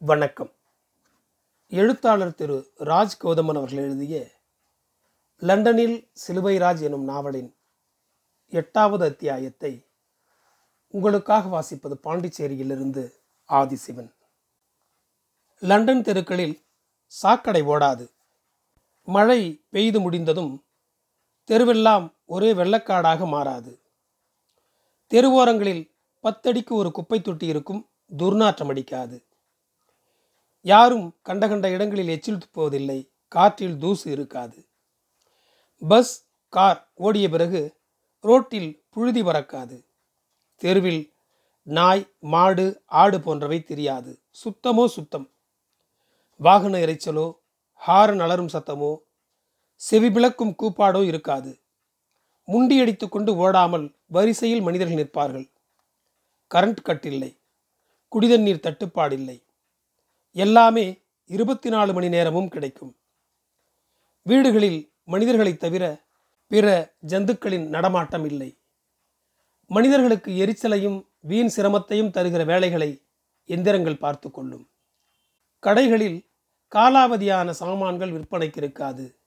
வணக்கம். எழுத்தாளர் திரு ராஜ் கௌதமன் அவர்கள் எழுதிய லண்டனில் சிலுவை ராஜ் எனும் நாவலின் எட்டாவது அத்தியாயத்தை உங்களுக்காக வாசிப்பது பாண்டிச்சேரியிலிருந்து ஆதிசிவன். லண்டன் தெருக்களில் சாக்கடை ஓடாது. மழை பெய்து முடிந்ததும் தெருவெல்லாம் ஒரே வெள்ளக்காடாக மாறாது. தெருவோரங்களில் பத்தடிக்கு ஒரு குப்பை தொட்டி இருக்கும் துர்நாற்றம் அடிக்காது. யாரும் கண்ட கண்ட இடங்களில் எச்சில் துப்புவதில்லை காற்றில் தூசு இருக்காது. பஸ் கார் ஓடிய பிறகு ரோட்டில் புழுதி பறக்காது. தெருவில் நாய் மாடு ஆடு போன்றவை தெரியாது. சுத்தமோ சுத்தம். வாகன இறைச்சலோ ஹாரன் அலரும் சத்தமோ செவிபிளக்கும் கூப்பாடோ இருக்காது. முண்டியடித்து கொண்டு ஓடாமல் வரிசையில் மனிதர்கள் நிற்பார்கள். கரண்ட் கட் இல்லை குடிதண்ணீர் தட்டுப்பாடில்லை. எல்லாமே இருபத்தி நாலு மணி நேரமும் கிடைக்கும். வீடுகளில் மனிதர்களைத் தவிர பிற ஜந்துக்களின் நடமாட்டம் இல்லை. மனிதர்களுக்கு எரிச்சலையும் வீண் சிரமத்தையும் தருகிற வேலைகளை எந்திரங்கள் பார்த்து கொள்ளும். கடைகளில் காலாவதியான சாமான்கள் விற்பனைக்கு இருக்காது.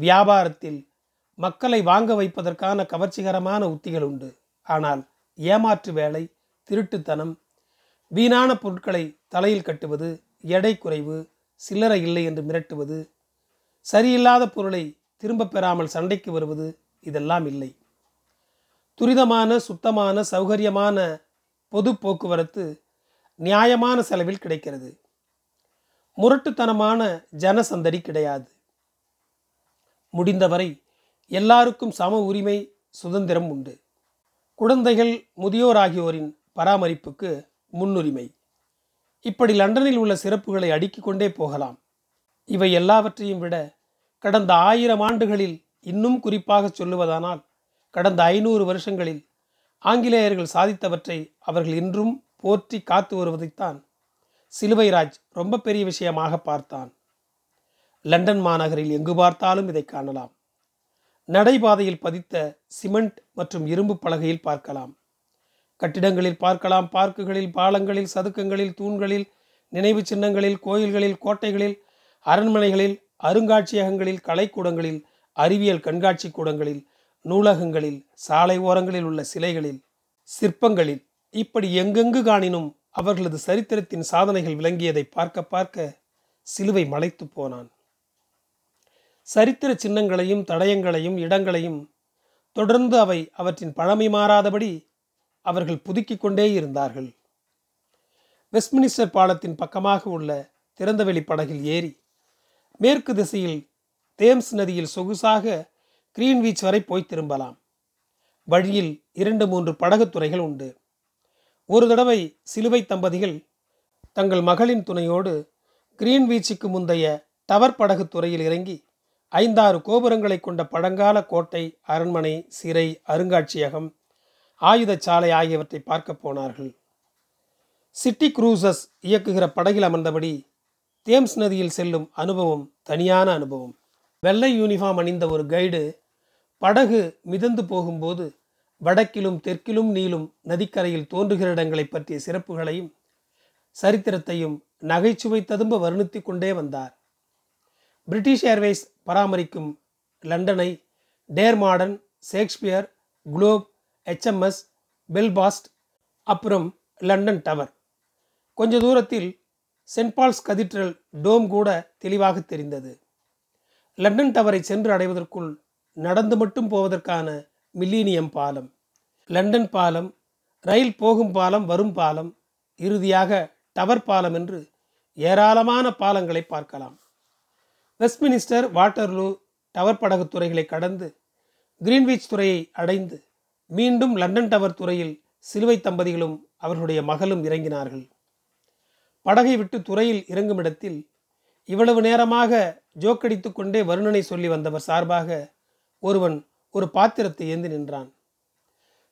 வியாபாரத்தில் மக்களை வாங்க வைப்பதற்கான கவர்ச்சிகரமான உத்திகள் உண்டு. ஆனால் ஏமாற்று வேலை திருட்டுத்தனம் வீணான பொருட்களை தலையில் கட்டுவது எடை குறைவு சில்லறை இல்லை என்று மிரட்டுவது சரியில்லாத பொருளை திரும்பப் பெறாமல் சண்டைக்கு வருவது இதெல்லாம் இல்லை. துரிதமான சுத்தமான சௌகரியமான பொது போக்குவரத்து நியாயமான செலவில் கிடைக்கிறது. முரட்டுத்தனமான ஜனசந்தடி கிடையாது. முடிந்தவரை எல்லாருக்கும் சம உரிமை சுதந்திரம் உண்டு. குழந்தைகள் முதியோர் ஆகியோரின் பராமரிப்புக்கு முன்னுரிமை. இப்படி லண்டனில் உள்ள சிறப்புகளை அடுக்கிக் கொண்டே போகலாம். இவை எல்லாவற்றையும் விட கடந்த ஆயிரம் ஆண்டுகளில் இன்னும் குறிப்பாக சொல்லுவதானால் கடந்த ஐநூறு வருஷங்களில் ஆங்கிலேயர்கள் சாதித்தவற்றை அவர்கள் இன்றும் போற்றி காத்து வருவதைத்தான் சிலுவைராஜ் ரொம்ப பெரிய விஷயமாக பார்த்தான். லண்டன் மாநகரில் எங்கு பார்த்தாலும் இதை காணலாம். நடைபாதையில் பதித்த சிமெண்ட் மற்றும் இரும்பு பலகையில் பார்க்கலாம். கட்டிடங்களில் பார்க்கலாம். பார்க்குகளில் பாலங்களில் சதுக்கங்களில் தூண்களில் நினைவு சின்னங்களில் கோயில்களில் கோட்டைகளில் அரண்மனைகளில் அருங்காட்சியகங்களில் கலைக்கூடங்களில் அறிவியல் கண்காட்சி கூடங்களில் நூலகங்களில் சாலை ஓரங்களில் உள்ள சிலைகளில் சிற்பங்களில். இப்படி எங்கெங்கு காணினும் அவர்களது சரித்திரத்தின் சாதனைகள் விளங்கியதை பார்க்க பார்க்க சிலுவை மலைத்து போனான். சரித்திர சின்னங்களையும் தடயங்களையும் இடங்களையும் தொடர்ந்து அவை அவற்றின் பழமை மாறாதபடி அவர்கள் புதுக்கிக் கொண்டே இருந்தார்கள். வெஸ்ட்மினிஸ்டர் பாலத்தின் பக்கமாக உள்ள திறந்தவெளி படகில் ஏறி மேற்கு திசையில் தேம்ஸ் நதியில் சொகுசாக கிரீன்வீச் வரை போய் திரும்பலாம். வழியில் இரண்டு மூன்று படகுத்துறைகள் உண்டு. ஒரு தடவை சிலுவை தம்பதிகள் தங்கள் மகளின் துணையோடு கிரீன்வீச்சுக்கு முந்தைய டவர் படகு துறையில் இறங்கி ஐந்தாறு கோபுரங்களை கொண்ட பழங்கால கோட்டை அரண்மனை சிறை அருங்காட்சியகம் ஆயுதச்சாலை ஆகியவற்றை பார்க்க போனார்கள். சிட்டி குரூசஸ் இயக்குகிற படகில் அமர்ந்தபடி தேம்ஸ் நதியில் செல்லும் அனுபவம் தனியான அனுபவம். வெள்ளை யூனிஃபார்ம் அணிந்த ஒரு கைடு படகு மிதந்து போகும்போது வடக்கிலும் தெற்கிலும் நீளும் நதிக்கரையில் தோன்றுகிற இடங்களை பற்றிய சிறப்புகளையும் சரித்திரத்தையும் நகைச்சுவை ததும்ப வர்ணித்து கொண்டே வந்தார். பிரிட்டிஷ் ஏர்வேஸ் பராமரிக்கும் லண்டனை Tate Modern Shakespeare Globe HMS Belfast அப்புறம் லண்டன் டவர் கொஞ்ச தூரத்தில் சென்ட் பால்ஸ் கதீட்ரல் டோம் கூட தெளிவாக தெரிந்தது. லண்டன் டவரை சென்று அடைவதற்குள் நடந்து மட்டும் போவதற்கான மில்லீனியம் பாலம். லண்டன் பாலம் ரயில் போகும் பாலம் வரும் பாலம் இறுதியாக டவர் பாலம் என்று ஏராளமான பாலங்களை பார்க்கலாம். வெஸ்ட்மினிஸ்டர் வாட்டர்லூ டவர் படகு துறைகளை கடந்து கிரீன்விச் துறையை அடைந்து மீண்டும் லண்டன் டவர் துறையில் சிலுவை தம்பதிகளும் அவர்களுடைய மகளும் இறங்கினார்கள். படகை விட்டு துறையில் இறங்கும் இடத்தில் இவ்வளவு நேரமாக ஜோக்கடித்து கொண்டே வருணனை சொல்லி வந்தவர் சார்பாக ஒருவன் ஒரு பாத்திரத்தை ஏந்தி நின்றான்.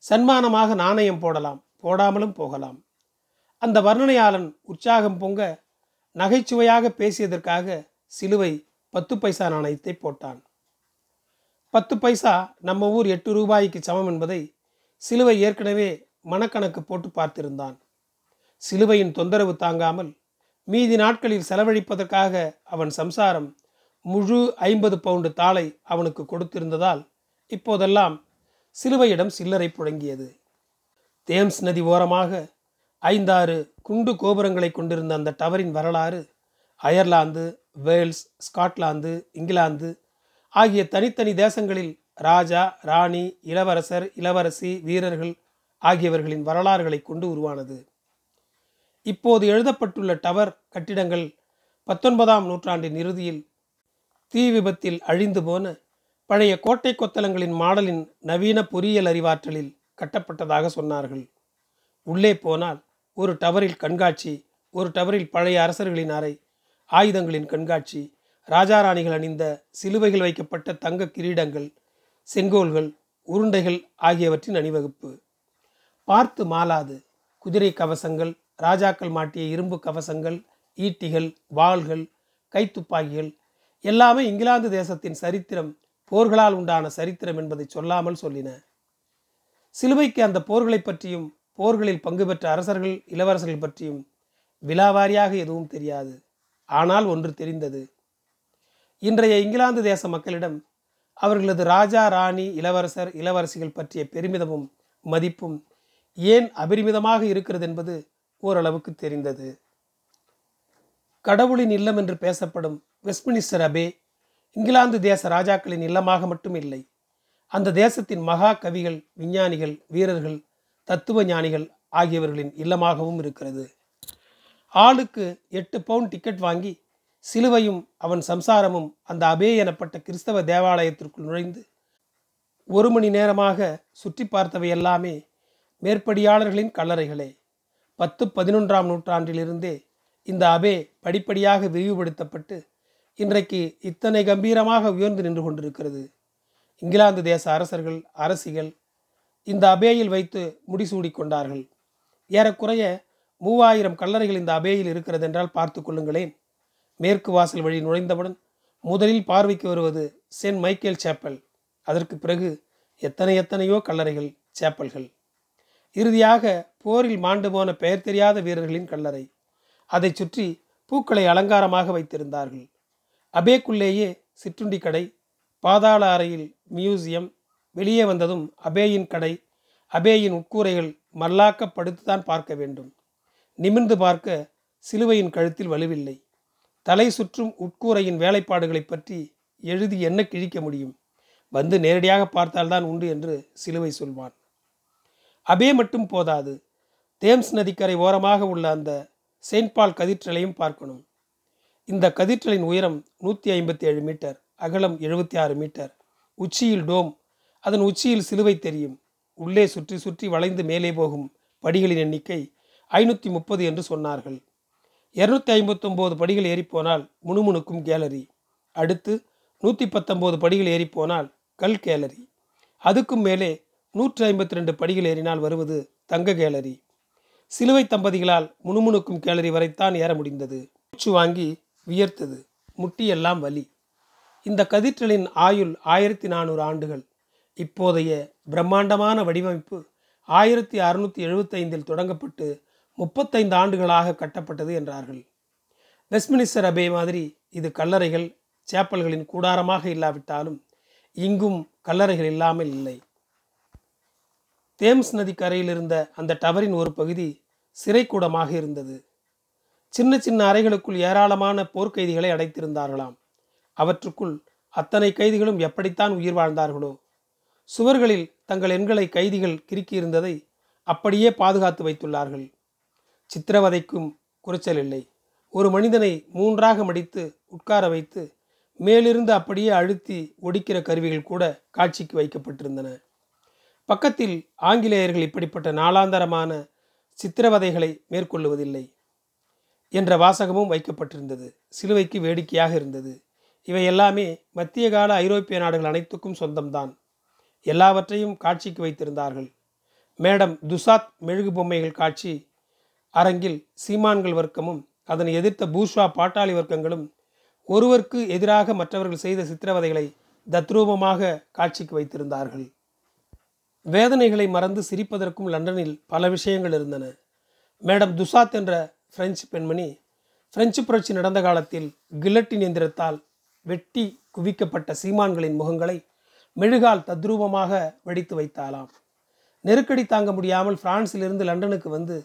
சன்மானமாக நாணயம் போடலாம் போடாமலும் போகலாம். அந்த வர்ணனையாளன் உற்சாகம் பொங்க நகைச்சுவையாக பேசியதற்காக சிலுவை பத்து பைசா நாணயத்தை போட்டான். பத்து பைசா நம்ம ஊர் எட்டு ரூபாய்க்கு சமம் என்பதை சிலுவை ஏற்கனவே மனக்கணக்கு போட்டு பார்த்திருந்தான். சிலுவையின் தொந்தரவு தாங்காமல் மீதி நாட்களில் செலவழிப்பதற்காக அவன் சம்சாரம் முழு ஐம்பது பவுண்டு தாளை அவனுக்கு கொடுத்திருந்ததால் இப்போதெல்லாம் சிலுவையிடம் சில்லறை புழங்கியது. தேம்ஸ் நதி ஓரமாக ஐந்தாறு குண்டு கோபுரங்களை கொண்டிருந்த அந்த டவரின் வரலாறு அயர்லாந்து வேல்ஸ் ஸ்காட்லாந்து இங்கிலாந்து ஆகிய தனித்தனி தேசங்களில் ராஜா ராணி இளவரசர் இளவரசி வீரர்கள் ஆகியவர்களின் வரலாறுகளை கொண்டு உருவானது. இப்போது எழுதப்பட்டுள்ள டவர் கட்டிடங்கள் பத்தொன்பதாம் நூற்றாண்டின் இறுதியில் தீ விபத்தில் அழிந்து போன பழைய கோட்டை கொத்தலங்களின் மாடலின் நவீன பொறியியல் அறிவாற்றலில் கட்டப்பட்டதாக சொன்னார்கள். உள்ளே போனால் ஒரு டவரில் கண்காட்சி ஒரு டவரில் பழைய அரசர்களின் அறை ஆயுதங்களின் கண்காட்சி ராஜாராணிகள் அணிந்த சிலுவைகள் வைக்கப்பட்ட தங்க கிரீடங்கள் செங்கோல்கள் உருண்டைகள் ஆகியவற்றின் அணிவகுப்பு. பார்த்து மாலாது குதிரை கவசங்கள் ராஜாக்கள் மாட்டிய இரும்பு கவசங்கள் ஈட்டிகள் வாள்கள் கைத்துப்பாக்கிகள் எல்லாமே இங்கிலாந்து தேசத்தின் சரித்திரம் போர்களால் உண்டான சரித்திரம் என்பதை சொல்லாமல் சொல்லின. சிலுவைக்கு அந்த போர்களை பற்றியும் போர்களில் பங்கு பெற்ற அரசர்கள் இளவரசர்கள் பற்றியும் விலாவாரியாக எதுவும் தெரியாது. ஆனால் ஒன்று தெரிந்தது. இன்றைய இங்கிலாந்து தேச மக்களிடம் அவர்களது ராஜா ராணி இளவரசர் இளவரசிகள் பற்றிய பெருமிதமும் மதிப்பும் ஏன் அபரிமிதமாக இருக்கிறது என்பது ஓரளவுக்கு தெரிந்தது. கடவுளின் இல்லம் என்று பேசப்படும் வெஸ்ட்மினிஸ்டர் அபே இங்கிலாந்து தேச ராஜாக்களின் இல்லமாக மட்டும் இல்லை அந்த தேசத்தின் மகா கவிகள் விஞ்ஞானிகள் வீரர்கள் தத்துவ ஞானிகள் ஆகியவர்களின் இல்லமாகவும் இருக்கிறது. ஆளுக்கு எட்டு பவுண்ட் டிக்கெட் வாங்கி சிலுவையும் அவன் சம்சாரமும் அந்த அபே எனப்பட்ட கிறிஸ்தவ தேவாலயத்திற்குள் நுழைந்து ஒரு மணி நேரமாக சுற்றி பார்த்தவை எல்லாமே மேற்படியாளர்களின் கல்லறைகளே. பத்து பதினொன்றாம் நூற்றாண்டிலிருந்தே இந்த அபே படிப்படியாக விரிவுபடுத்தப்பட்டு இன்றைக்கு இத்தனை கம்பீரமாக உயர்ந்து நின்று கொண்டிருக்கிறது. இங்கிலாந்து தேச அரசர்கள் அரசிகள் இந்த அபேயில் வைத்து முடிசூடி கொண்டார்கள். ஏறக்குறைய மூவாயிரம் கல்லறைகள் இந்த அபேயில் இருக்கிறது என்றால் பார்த்து கொள்ளுங்களேன். மேற்கு வாசல் வழி நுழைந்தவுடன் முதலில் பார்வைக்கு வருவது சென்ட் மைக்கேல் சேப்பல். அதற்கு பிறகு எத்தனை எத்தனையோ கல்லறைகள் சேப்பல்கள். இறுதியாக போரில் மாண்டு போன பெயர் தெரியாத வீரர்களின் கல்லறை. அதை சுற்றி பூக்களை அலங்காரமாக வைத்திருந்தார்கள். அபேக்குள்ளேயே சிற்றுண்டி கடை பாதாள அறையில் மியூசியம் வெளியே வந்ததும் அபேயின் கடை அபேயின் உட்கூரைகள் மல்லாக்கப்படுத்துதான் பார்க்க வேண்டும். நிமிர்ந்து பார்க்க சிலுவையின் கழுத்தில் வலுவில்லை. தலை சுற்றும் உட்கூரையின் வேலைப்பாடுகளை பற்றி எழுதி என்ன கிழிக்க முடியும்? வந்து நேரடியாக பார்த்தால்தான் உண்டு என்று சிலுவை சொல்வான். அபே மட்டும் போதாது. தேம்ஸ் நதிக்கரை ஓரமாக உள்ள அந்த செயின்ட் பால் கதிற்றலையும் பார்க்கணும். இந்த கதிற்றலின் உயரம் நூற்றி ஐம்பத்தி ஏழு மீட்டர் அகலம் எழுபத்தி ஆறு மீட்டர். உச்சியில் டோம் அதன் உச்சியில் சிலுவை தெரியும். உள்ளே சுற்றி சுற்றி வளைந்து மேலே போகும் படிகளின் எண்ணிக்கை ஐநூற்றி முப்பது என்று சொன்னார்கள். இரநூத்தி ஐம்பத்தொம்போது படிகள் ஏறிப்போனால் முணுமுணுக்கும் கேலரி. அடுத்து நூற்றி பத்தொம்போது படிகள் ஏறிப்போனால் கல் கேலரி. அதுக்கும் மேலே நூற்றி ஐம்பத்தி ரெண்டு படிகள் ஏறினால் வருவது தங்க கேலரி. சிலுவை தம்பதிகளால் முணுமுணுக்கும் கேலரி வரைத்தான் ஏற முடிந்தது. மூச்சு வாங்கி வியர்த்தது. முட்டியெல்லாம் வலி. இந்த கதிற்றலின் ஆயுள் ஆயிரத்தி நானூறு ஆண்டுகள். இப்போதைய பிரம்மாண்டமான வடிவமைப்பு ஆயிரத்தி அறுநூற்றி எழுபத்தைந்தில் தொடங்கப்பட்டு முப்பத்தைந்து ஆண்டுகளாக கட்டப்பட்டது என்றார்கள். வெஸ்ட்மினிஸ்டர் அபே மாதிரி இது கல்லறைகள் சேப்பல்களின் கூடாரமாக இல்லாவிட்டாலும் இங்கும் கல்லறைகள் இல்லாமல் இல்லை. தேம்ஸ் நதி கரையில் இருந்த அந்த டவரின் ஒரு பகுதி சிறைக்கூடமாக இருந்தது. சின்ன சின்ன அறைகளுக்குள் ஏராளமான போர்க்கைதிகளை அடைத்திருந்தார்களாம். அவற்றுக்குள் அத்தனை கைதிகளும் எப்படித்தான் உயிர் வாழ்ந்தார்களோ சுவர்களில் தங்கள் எண்களை கைதிகள் கிறுக்கியிருந்ததை அப்படியே பாதுகாத்து வைத்துள்ளார்கள். சித்திரவதைக்கும் குறைச்சல் இல்லை. ஒரு மனிதனை மூன்றாக மடித்து உட்கார வைத்து மேலிருந்து அப்படியே அழுத்தி ஒடிக்கிற கருவிகள் கூட காட்சிக்கு வைக்கப்பட்டிருந்தன. பக்கத்தில் ஆங்கிலேயர்கள் இப்படிப்பட்ட நாளாந்தரமான சித்திரவதைகளை மேற்கொள்ளுவதில்லை என்ற வாசகமும் வைக்கப்பட்டிருந்தது. சிலுவைக்கு வேடிக்கையாக இருந்தது. இவை எல்லாமே மத்திய கால ஐரோப்பிய நாடுகள் அனைத்துக்கும் சொந்தம்தான். எல்லாவற்றையும் காட்சிக்கு வைத்திருந்தார்கள். மேடம் துசாத் மெழுகு பொம்மைகள் காட்சி அரங்கில் சீமான்கள் வர்க்கமும் அதனை எதிர்த்த பூஷா பாட்டாளி வர்க்கங்களும் ஒருவருக்கு எதிராக மற்றவர்கள் செய்த சித்திரவதைகளை தத்ரூபமாக காட்சிக்கு வைத்திருந்தார்கள். வேதனைகளை மறந்து சிரிப்பதற்கும் லண்டனில் பல விஷயங்கள் இருந்தன. மேடம் துசாத் என்ற பிரெஞ்சு பெண்மணி பிரெஞ்சு புரட்சி நடந்த காலத்தில் கில்லட்டின் எந்திரத்தால் வெட்டி குவிக்கப்பட்ட சீமான்களின் முகங்களை மெழுகால் தத்ரூபமாக வெடித்து வைத்தாலாம் நெருக்கடி தாங்க முடியாமல் பிரான்சிலிருந்து லண்டனுக்கு வந்து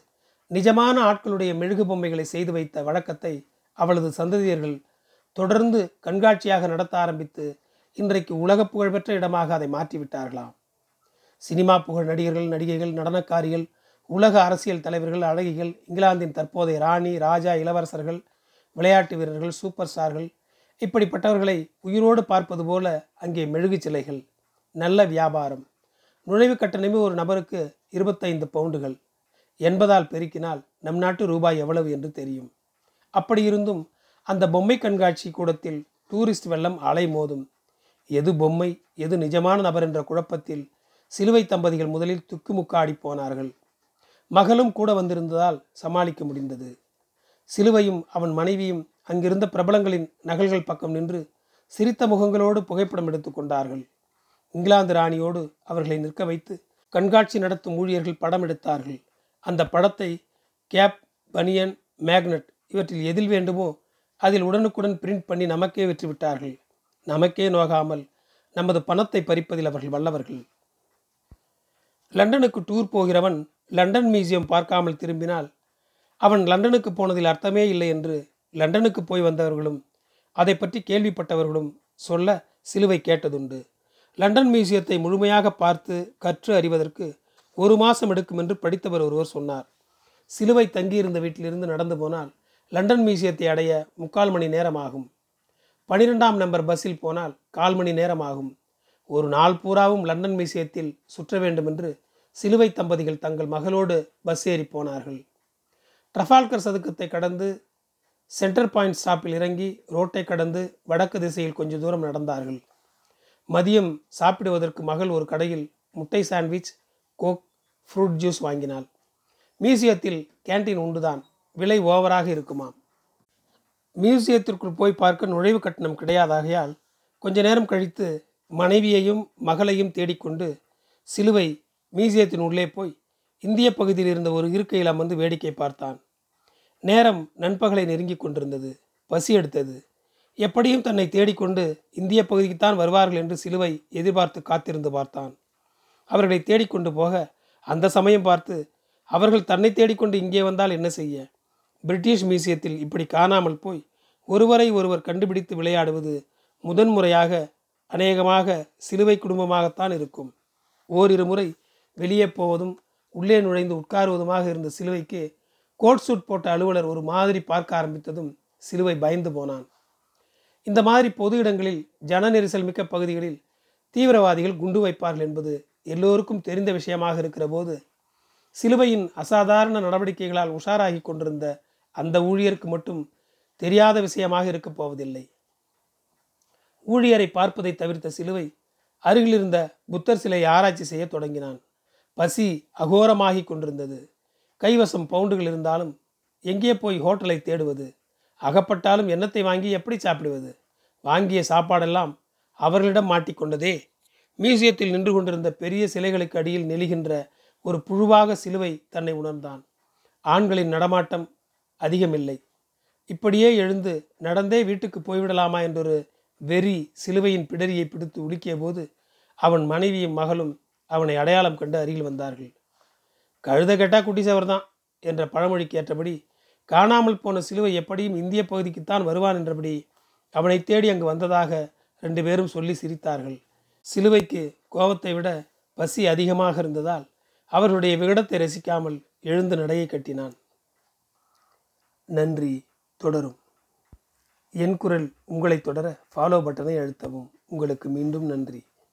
நிஜமான ஆட்களுடைய மெழுகு பொம்மைகளை செய்து வைத்த வழக்கத்தை அவளது சந்ததியர்கள் தொடர்ந்து கண்காட்சியாக நடத்த ஆரம்பித்து இன்றைக்கு உலக புகழ்பெற்ற இடமாக அதை மாற்றிவிட்டார்களாம். சினிமா புகழ் நடிகர்கள் நடிகைகள் நடனக்காரிகள் உலக அரசியல் தலைவர்கள் அழகிகள் இங்கிலாந்தின் தற்போதைய ராணி ராஜா இளவரசர்கள் விளையாட்டு வீரர்கள் சூப்பர் ஸ்டார்கள் இப்படிப்பட்டவர்களை உயிரோடு பார்ப்பது போல அங்கே மெழுகு சிலைகள் நல்ல வியாபாரம் நுழைவு கட்டணமே ஒரு நபருக்கு இருபத்தைந்து பவுண்டுகள். எண்பதால் பெருக்கினால் நம் நாட்டு ரூபாய் எவ்வளவு என்று தெரியும். அப்படியிருந்தும் அந்த பொம்மை கண்காட்சி கூடத்தில் டூரிஸ்ட் வெள்ளம் அலை மோதும். எது பொம்மை எது நிஜமான நபர் என்ற குழப்பத்தில் சிலுவை தம்பதிகள் முதலில் துக்குமுக்காடி போனார்கள். மகளும் கூட வந்திருந்ததால் சமாளிக்க முடிந்தது. சிலுவையும் அவன் மனைவியும் அங்கிருந்த பிரபலங்களின் நகல்கள் பக்கம் நின்று சிரித்த முகங்களோடு புகைப்படம் எடுத்து கொண்டார்கள். இங்கிலாந்து ராணியோடு அவர்களை நிற்க வைத்து கண்காட்சி நடத்தும் ஊழியர்கள் படம் எடுத்தார்கள். அந்த படத்தை கேப் பனியன் மேக்னட் இவற்றில் எதில் வேண்டுமோ அதில் உடனுக்குடன் பிரிண்ட் பண்ணி நமக்கே விற்றுவிட்டார்கள். நமக்கே நோகாமல் நமது பணத்தை பறிப்பதில் அவர்கள் வல்லவர்கள். லண்டனுக்கு டூர் போகிறவன் லண்டன் மியூசியம் பார்க்காமல் திரும்பினால் அவன் லண்டனுக்கு போனதில் அர்த்தமே இல்லை என்று லண்டனுக்கு போய் வந்தவர்களும் அதை பற்றி கேள்விப்பட்டவர்களும் சொல்ல சிலுவை கேட்டதுண்டு. லண்டன் மியூசியத்தை முழுமையாக பார்த்து கற்று அறிவதற்கு ஒரு மாதம் எடுக்கும் என்று படித்தவர் ஒருவர் சொன்னார். சிலுவை தங்கியிருந்த வீட்டிலிருந்து நடந்து போனால் லண்டன் மியூசியத்தை அடைய முக்கால் மணி நேரமாகும். பனிரெண்டாம் நம்பர் பஸ்ஸில் போனால் கால் மணி நேரம் ஆகும் ஒரு நாள் பூராவும் லண்டன் மியூசியத்தில் சுற்ற வேண்டும் என்று சிலுவை தம்பதிகள் தங்கள் மகளோடு பஸ் ஏறி போனார்கள். ட்ரஃபால்கர் சதுக்கத்தை கடந்து சென்டர் பாயிண்ட் ஸ்டாப்பில் இறங்கி ரோட்டை கடந்து வடக்கு திசையில் கொஞ்ச தூரம் நடந்தார்கள். மதியம் சாப்பிடுவதற்கு மகள் ஒரு கடையில் முட்டை சாண்ட்விச் கோக் ஃப்ரூட் ஜூஸ் வாங்கினாள் மியூசியத்தில் கேண்டீன் உண்டுதான். விலை ஓவராக இருக்குமாம் மியூசியத்திற்குள் போய் பார்க்க நுழைவு கட்டணம் கிடையாதாகையால் கொஞ்ச நேரம் கழித்து மனைவியையும் மகளையும் தேடிக்கொண்டு சிலுவை மியூசியத்தின் உள்ளே போய் இந்திய பகுதியில் இருந்த ஒரு இருக்கையில் அமர்ந்து வேடிக்கை பார்த்தான். நேரம் நண்பகலை நெருங்கி கொண்டிருந்தது. பசி எடுத்தது. எப்படியும் தன்னை தேடிக்கொண்டு இந்திய பகுதிக்குத்தான் வருவார்கள் என்று சிலுவை எதிர்பார்த்து காத்திருந்து பார்த்தான். அவர்களை தேடிக்கொண்டு போக அந்த சமயம் பார்த்து அவர்கள் தன்னை தேடிக்கொண்டு இங்கே வந்தால் என்ன செய்ய? பிரிட்டிஷ் மியூசியத்தில் இப்படி காணாமல் போய் ஒருவரை ஒருவர் கண்டுபிடித்து விளையாடுவது முதன்முறையாக அநேகமாக சிலுவை குடும்பமாகத்தான் இருக்கும். ஓரிரு முறை வெளியே போவதும் உள்ளே நுழைந்து உட்காருவதுமாக இருந்த சிலுவைக்கு கோட் சூட் போட்ட அலுவலர் ஒரு மாதிரி பார்க்க ஆரம்பித்ததும் சிலுவை பயந்து போனான். இந்த மாதிரி பொது இடங்களில் ஜன நெரிசல் மிக்க பகுதிகளில் தீவிரவாதிகள் குண்டு வைப்பார்கள் என்பது எல்லோருக்கும் தெரிந்த விஷயமாக இருக்கிற போது சிலுவையின் அசாதாரண நடவடிக்கைகளால் உஷாராகி கொண்டிருந்த அந்த ஊழியருக்கு மட்டும் தெரியாத விஷயமாக இருக்கப் போவதில்லை. ஊழியரை பார்ப்பதை தவிர்த்த சிலுவை அருகிலிருந்த புத்தர் சிலை ஆராய்ச்சி செய்ய தொடங்கினான். பசி அகோரமாகி கொண்டிருந்தது. கைவசம் பவுண்டுகள் இருந்தாலும் எங்கே போய் ஹோட்டலை தேடுவது? அகப்பட்டாலும் எண்ணத்தை வாங்கி எப்படி சாப்பிடுவது? வாங்கிய சாப்பாடெல்லாம் அவர்களிடம் மாட்டிக்கொண்டதே மியூசியத்தில் நின்று கொண்டிருந்த பெரிய சிலைகளுக்கு அடியில் நெளிகின்ற ஒரு புழுவாக சிலுவை தன்னை உணர்ந்தான். ஆண்களின் நடமாட்டம் அதிகமில்லை. இப்படியே எழுந்து நடந்தே வீட்டுக்கு போய்விடலாமா என்றொரு வெறி சிலுவையின் பிடரியை பிடித்து உலுக்கிய போது அவன் மனைவியும் மகளும் அவனை அடையாளம் கண்டு அருகில் வந்தார்கள். கழுத கெட்டா குட்டி சவர் தான் என்ற பழமொழிக்கு ஏற்றபடி காணாமல் போன சிலுவை எப்படியும் இந்திய பகுதிக்குத்தான் வருவான் என்றபடி அவனை தேடி அங்கு வந்ததாக ரெண்டு பேரும் சொல்லி சிரித்தார்கள். சிலுவைக்கு கோபத்தை விட பசி அதிகமாக இருந்ததால் அவருடைய விகடத்தை ரசிக்காமல் எழுந்து நடையை கட்டினான். நன்றி தொடரும். என் குரல் உங்களை தொடர ஃபாலோ பட்டனை அழுத்தவும். உங்களுக்கு மீண்டும் நன்றி.